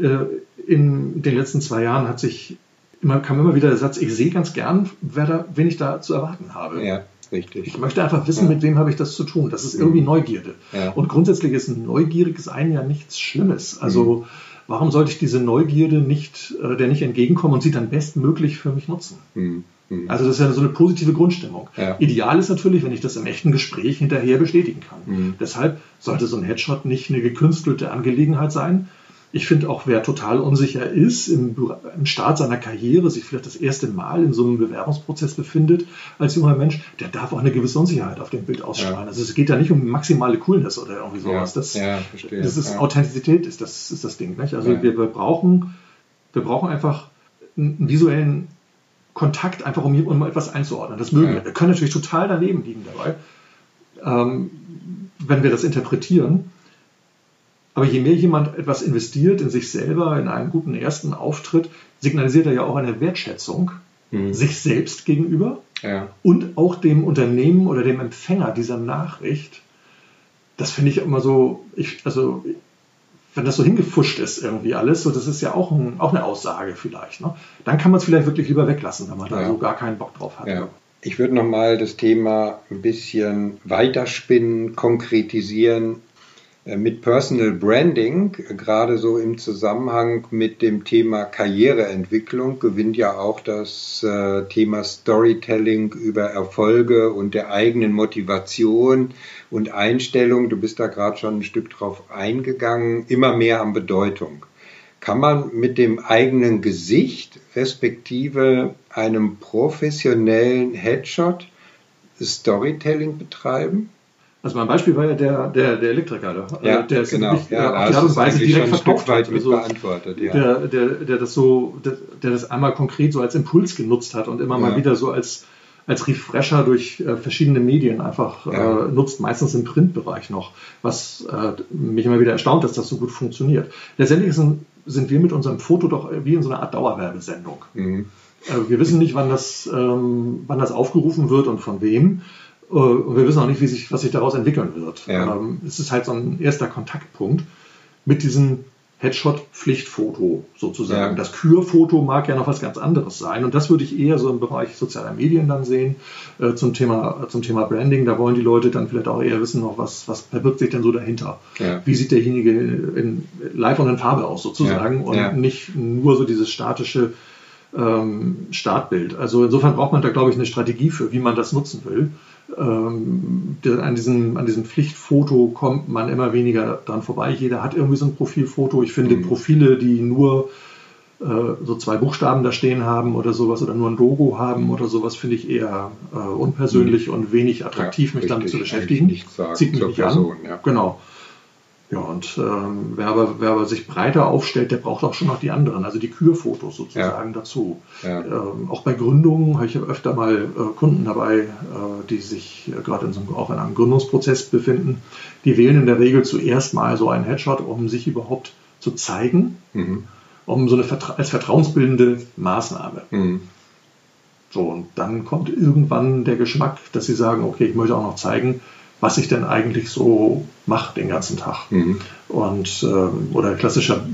äh, in den letzten zwei Jahren hat sich immer, kam immer wieder der Satz, ich sehe ganz gern, wer da, wen ich da zu erwarten habe. Ja. Richtig. Ich möchte einfach wissen, ja. mit wem habe ich das zu tun. Das ist irgendwie mhm. Neugierde. Ja. Und grundsätzlich ist ein neugieriges Sein ja nichts Schlimmes. Also mhm. warum sollte ich diese Neugierde nicht, äh, der nicht entgegenkommen und sie dann bestmöglich für mich nutzen? Mhm. mhm. Also das ist ja so eine positive Grundstimmung. Ja. Ideal ist natürlich, wenn ich das im echten Gespräch hinterher bestätigen kann. Mhm. Deshalb sollte so ein Headshot nicht eine gekünstelte Angelegenheit sein, ich finde auch, wer total unsicher ist, im, im, Start seiner Karriere, sich vielleicht das erste Mal in so einem Bewerbungsprozess befindet als junger Mensch, der darf auch eine gewisse Unsicherheit auf dem Bild ausstrahlen. Ja. Also es geht ja nicht um maximale Coolness oder irgendwie sowas. Das, ja, verstehe. das ist Authentizität, ist das, ist das Ding. Nicht? Also wir, wir, brauchen, wir brauchen einfach einen visuellen Kontakt, einfach um, um etwas einzuordnen. Das mögen wir. Wir können natürlich total daneben liegen dabei, ähm, wenn wir das interpretieren. Aber je mehr jemand etwas investiert in sich selber, in einen guten ersten Auftritt, signalisiert er ja auch eine Wertschätzung mhm. sich selbst gegenüber ja. und auch dem Unternehmen oder dem Empfänger dieser Nachricht. Das finde ich immer so, ich, also wenn das so hingefuscht ist irgendwie alles, so das ist ja auch, ein, auch eine Aussage vielleicht. Ne? Dann kann man es vielleicht wirklich lieber weglassen, wenn man ja. da so gar keinen Bock drauf hat. Ja. Ich würde nochmal das Thema ein bisschen weiterspinnen, konkretisieren mit Personal Branding, gerade so im Zusammenhang mit dem Thema Karriereentwicklung, gewinnt ja auch das äh, Thema Storytelling über Erfolge und der eigenen Motivation und Einstellung, du bist da gerade schon ein Stück drauf eingegangen, immer mehr an Bedeutung. Kann man mit dem eigenen Gesicht, respektive einem professionellen Headshot, Storytelling betreiben? Also mein Beispiel war ja der, der, der Elektriker, ja, der genau. ja, auf die Art und Weise direkt verkauft hat. Also, beantwortet, ja. der, der, der das so, der, der, das einmal konkret so als Impuls genutzt hat und immer ja. mal wieder so als, als Refresher durch äh, verschiedene Medien einfach ja. äh, nutzt, meistens im Printbereich noch, was äh, mich immer wieder erstaunt, dass das so gut funktioniert. Letztendlich sind, sind wir mit unserem Foto doch wie in so einer Art Dauerwerbesendung. Mhm. Äh, wir wissen nicht, wann das, ähm, wann das aufgerufen wird und von wem. Äh, und wir wissen auch nicht, wie sich, was sich daraus entwickeln wird. Ja. Ähm, es ist halt so ein erster Kontaktpunkt mit diesem Headshot-Pflichtfoto sozusagen. Ja. Das Kürfoto mag ja noch was ganz anderes sein. Und das würde ich eher so im Bereich sozialer Medien dann sehen, äh, zum, Thema, zum Thema Branding. Da wollen die Leute dann vielleicht auch eher wissen, noch was, was verbirgt sich denn so dahinter? Ja. Wie sieht derjenige in, live und in Farbe aus sozusagen und nicht nur so dieses statische ähm, Startbild. Also insofern braucht man da, glaube ich, eine Strategie für, wie man das nutzen will ähm, an, diesem, an diesem Pflichtfoto kommt man immer weniger dran vorbei. Jeder hat irgendwie so ein Profilfoto. Ich finde mhm. Profile, die nur äh, so zwei Buchstaben da stehen haben oder sowas oder nur ein Logo haben oder sowas, finde ich eher äh, unpersönlich mhm. und wenig attraktiv, ja, mich damit zu beschäftigen. Zieht mich nicht Person, an. Ja. Genau. Ja, und ähm, wer, aber, wer aber sich breiter aufstellt, der braucht auch schon noch die anderen, also die Kürfotos sozusagen ja. dazu. Ja. Ähm, auch bei Gründungen habe ich öfter mal äh, Kunden dabei, äh, die sich äh, gerade in so einem, auch in einem Gründungsprozess befinden. Die wählen in der Regel zuerst mal so einen Headshot, um sich überhaupt zu zeigen, mhm. um so eine Vertra als vertrauensbildende Maßnahme. Mhm. So, und dann kommt irgendwann der Geschmack, dass sie sagen, okay, ich möchte auch noch zeigen, was ich denn eigentlich so mache den ganzen Tag. Mhm. Und ähm, oder klassischer,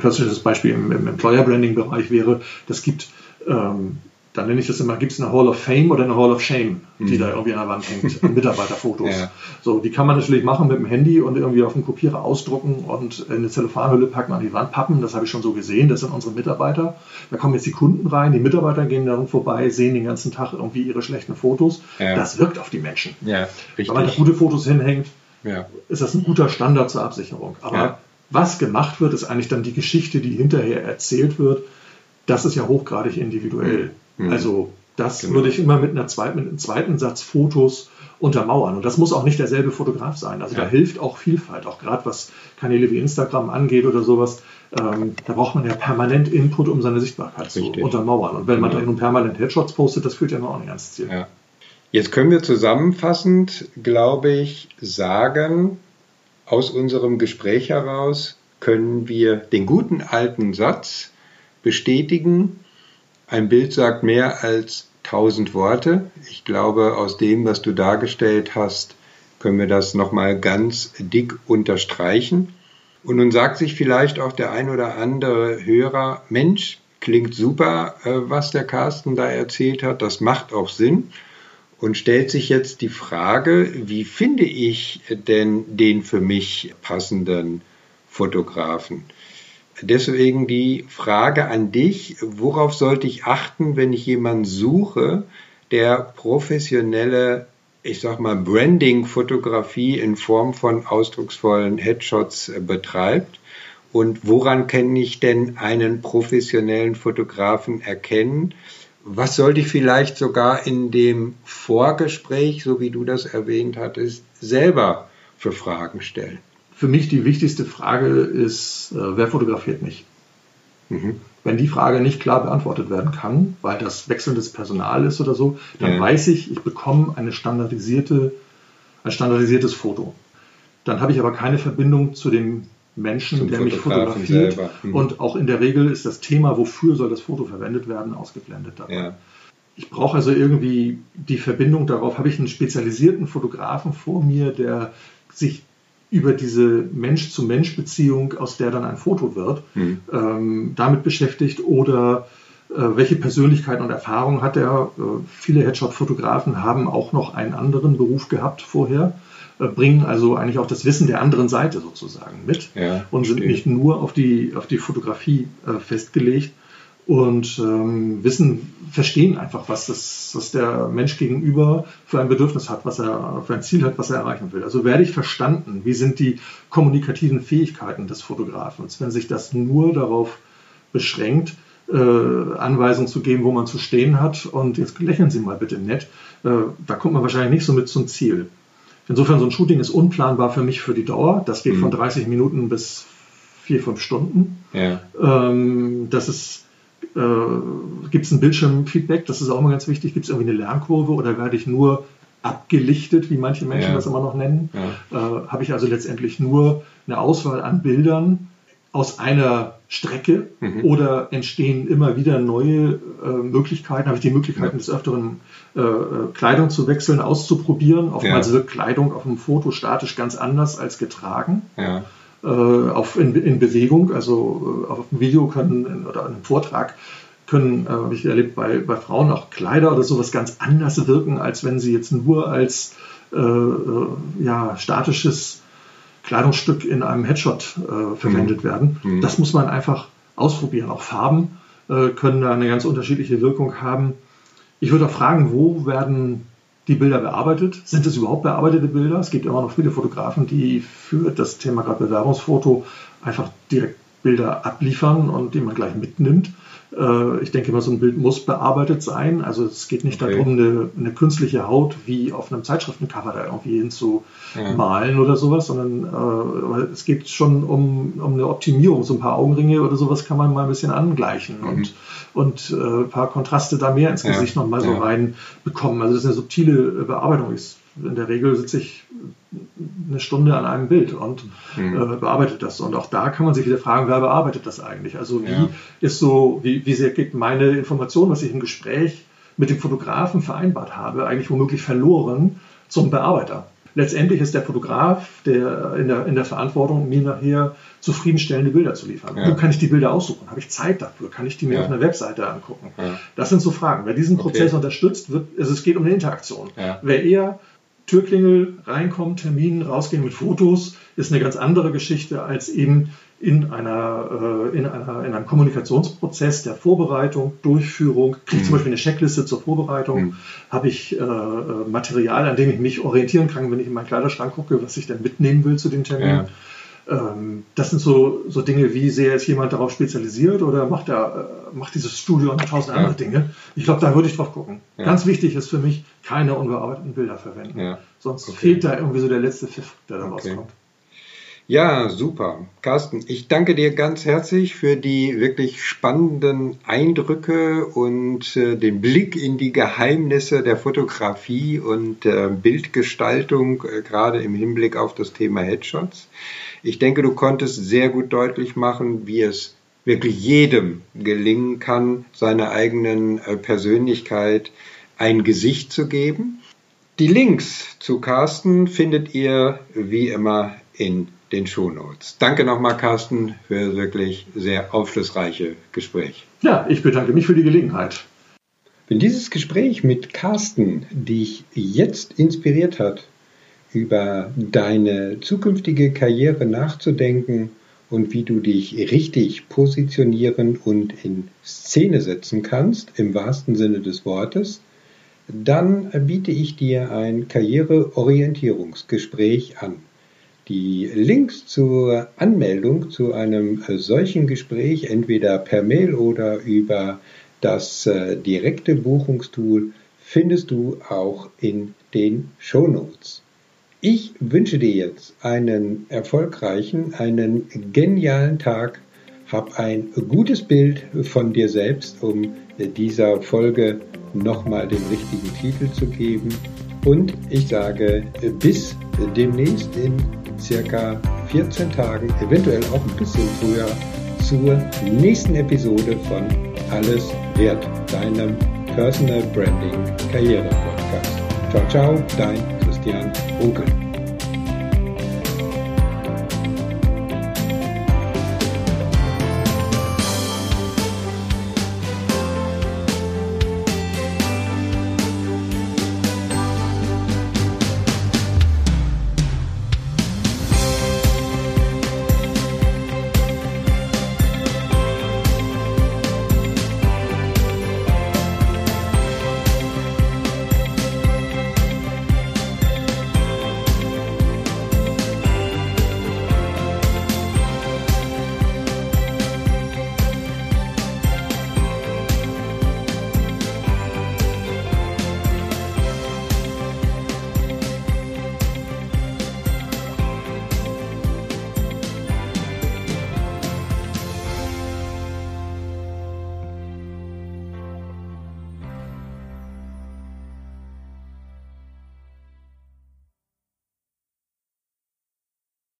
klassisches Beispiel im, im Employer Branding Bereich wäre, das gibt ähm, dann nenne ich das immer, gibt es eine Hall of Fame oder eine Hall of Shame, die mhm. da irgendwie an der Wand hängt, Mitarbeiterfotos. ja. So, die kann man natürlich machen mit dem Handy und irgendwie auf dem Kopierer ausdrucken und in eine Zellophanhülle packen an die Wand pappen. Das habe ich schon so gesehen. Das sind unsere Mitarbeiter. Da kommen jetzt die Kunden rein, die Mitarbeiter gehen daran vorbei, sehen den ganzen Tag irgendwie ihre schlechten Fotos. Ja. Das wirkt auf die Menschen. Ja, Wenn man da gute Fotos hinhängt, ja. ist das ein guter Standard zur Absicherung. Aber was gemacht wird, ist eigentlich dann die Geschichte, die hinterher erzählt wird. Das ist ja hochgradig individuell. Mhm. Also das genau. würde ich immer mit, einer zweiten, mit einem zweiten Satz Fotos untermauern. Und das muss auch nicht derselbe Fotograf sein. Also ja. da hilft auch Vielfalt, auch gerade was Kanäle wie Instagram angeht oder sowas. Ähm, da braucht man ja permanent Input, um seine Sichtbarkeit Richtig. zu untermauern. Und wenn man ja. da nun permanent Headshots postet, das führt ja noch nicht ans Ziel. Ja. Jetzt können wir zusammenfassend, glaube ich, sagen, aus unserem Gespräch heraus können wir den guten alten Satz bestätigen, ein Bild sagt mehr als tausend Worte. Ich glaube, aus dem, was du dargestellt hast, können wir das nochmal ganz dick unterstreichen. Und nun sagt sich vielleicht auch der ein oder andere Hörer, Mensch, klingt super, äh, was der Carsten da erzählt hat, das macht auch Sinn. und stellt sich jetzt die Frage, wie finde ich denn den für mich passenden Fotografen? Deswegen die Frage an dich, worauf sollte ich achten, wenn ich jemanden suche, der professionelle, ich sag mal, Branding-Fotografie in Form von ausdrucksvollen Headshots betreibt? Und woran kann ich denn einen professionellen Fotografen erkennen? Was sollte ich vielleicht sogar in dem Vorgespräch, so wie du das erwähnt hattest, selber für Fragen stellen? Für mich die wichtigste Frage ist, äh, wer fotografiert mich? Mhm. Wenn die Frage nicht klar beantwortet werden kann, weil das wechselndes Personal ist oder so, dann ja. weiß ich, ich bekomme eine standardisierte, ein standardisiertes Foto. Dann habe ich aber keine Verbindung zu dem Menschen, Zum der mich fotografiert. Mhm. Und auch in der Regel ist das Thema, wofür soll das Foto verwendet werden, ausgeblendet dabei. Ja. Ich brauche also irgendwie die Verbindung darauf. Habe ich einen spezialisierten Fotografen vor mir, der sich über diese Mensch-zu-Mensch-Beziehung, aus der dann ein Foto wird, mhm. ähm, damit beschäftigt oder äh, welche Persönlichkeiten und Erfahrungen hat er? Äh, viele Headshot-Fotografen haben auch noch einen anderen Beruf gehabt vorher äh, bringen also eigentlich auch das Wissen der anderen Seite sozusagen mit ja, und sind nicht nur auf die, auf die Fotografie äh, festgelegt und ähm, wissen, verstehen einfach, was, das, was der Mensch gegenüber für ein Bedürfnis hat, was er für ein Ziel hat, was er erreichen will. Also werde ich verstanden, wie sind die kommunikativen Fähigkeiten des Fotografen, wenn sich das nur darauf beschränkt, äh, Anweisungen zu geben, wo man zu stehen hat und jetzt lächeln Sie mal bitte nett, äh, da kommt man wahrscheinlich nicht so mit zum Ziel. Insofern so ein Shooting ist unplanbar für mich für die Dauer. Das geht mhm. von 30 Minuten bis vier, fünf Stunden. Ja. Ähm, das ist äh, gibt es ein Bildschirmfeedback, das ist auch immer ganz wichtig. Gibt es irgendwie eine Lernkurve oder werde ich nur abgelichtet, wie manche Menschen ja. das immer noch nennen? Ja. Äh, Habe ich also letztendlich nur eine Auswahl an Bildern aus einer Strecke mhm. oder entstehen immer wieder neue äh, Möglichkeiten? Habe ich die Möglichkeiten ja. des Öfteren äh, Kleidung zu wechseln, auszuprobieren? Oftmals wirkt Kleidung auf dem Foto statisch ganz anders als getragen. Äh, auf, in, in, Bewegung, also äh, auf dem Video können oder einem Vortrag können, äh, habe ich erlebt, bei, bei Frauen auch Kleider oder sowas ganz anders wirken, als wenn sie jetzt nur als ja, statisches Kleidungsstück in einem Headshot äh, verwendet mhm. werden. Mhm. Das muss man einfach ausprobieren. Auch Farben äh, können da eine ganz unterschiedliche Wirkung haben. Ich würde auch fragen, wo werden die Bilder bearbeitet? Sind es überhaupt bearbeitete Bilder? Es gibt immer noch viele Fotografen, die für das Thema gerade Bewerbungsfoto einfach direkt Bilder abliefern und die man gleich mitnimmt. Äh, ich denke immer, so ein Bild muss bearbeitet sein. Also es geht nicht okay. darum, eine, eine, künstliche Haut wie auf einem Zeitschriftencover da irgendwie hinzumalen ja. oder sowas, sondern äh, es geht schon um, um eine Optimierung. So ein paar Augenringe oder sowas kann man mal ein bisschen angleichen mhm. und, und äh, ein paar Kontraste da mehr ins Gesicht ja. nochmal so ja. reinbekommen. Also das ist eine subtile Bearbeitung. Ich in der Regel sitze ich eine Stunde an einem Bild und mhm. äh, bearbeitet das. Und auch da kann man sich wieder fragen, wer bearbeitet das eigentlich? Also wie ja. ist so, wie, wie sehr geht meine Information, was ich im Gespräch mit dem Fotografen vereinbart habe, eigentlich womöglich verloren zum Bearbeiter? Letztendlich ist der Fotograf der in, der, in der Verantwortung, mir nachher zufriedenstellende Bilder zu liefern. Ja. Wo kann ich die Bilder aussuchen? Habe ich Zeit dafür? Kann ich die mir ja. auf einer Webseite angucken? Ja. Das sind so Fragen. Wer diesen Prozess okay. unterstützt, wird, also es geht um eine Interaktion. Wer eher Türklingel, reinkommen, Termin, rausgehen mit Fotos, ist eine ganz andere Geschichte als eben in, einer, äh, in, einer, in einem Kommunikationsprozess der Vorbereitung, Durchführung. Kriege ich zum mhm. Beispiel eine Checkliste zur Vorbereitung, mhm. habe ich äh, Material, an dem ich mich orientieren kann, wenn ich in meinen Kleiderschrank gucke, was ich dann mitnehmen will zu dem Termin. Ja. Ähm, das sind so, so Dinge, wie sehr ist jemand darauf spezialisiert oder macht, er, äh, macht dieses Studio noch tausend ja. andere Dinge. Ich glaube, da würde ich drauf gucken. Ja. Ganz wichtig ist für mich, keine unbearbeiteten Bilder verwenden. Sonst okay. fehlt da irgendwie so der letzte Pfiff, der da okay. rauskommt. Ja, super. Carsten, ich danke dir ganz herzlich für die wirklich spannenden Eindrücke und äh, den Blick in die Geheimnisse der Fotografie und äh, Bildgestaltung, äh, gerade im Hinblick auf das Thema Headshots. Ich denke, du konntest sehr gut deutlich machen, wie es wirklich jedem gelingen kann, seiner eigenen äh, Persönlichkeit ein Gesicht zu geben. Die Links zu Carsten findet ihr wie immer in den Shownotes. Danke nochmal, Carsten, für das wirklich sehr aufschlussreiche Gespräch. Ja, ich bedanke mich für die Gelegenheit. Wenn dieses Gespräch mit Carsten dich jetzt inspiriert hat, über deine zukünftige Karriere nachzudenken und wie du dich richtig positionieren und in Szene setzen kannst, im wahrsten Sinne des Wortes, dann biete ich dir ein Karriereorientierungsgespräch an. Die Links zur Anmeldung zu einem solchen Gespräch, entweder per Mail oder über das äh, direkte Buchungstool, findest du auch in den Show Notes. Ich wünsche dir jetzt einen erfolgreichen, einen genialen Tag. Hab ein gutes Bild von dir selbst, um dieser Folge nochmal den richtigen Titel zu geben. Und ich sage bis demnächst in circa 14 Tagen, eventuell auch ein bisschen früher, zur nächsten Episode von Alles Wert, deinem Personal Branding Karriere Podcast. Ciao, ciao, dein Christian Runkel.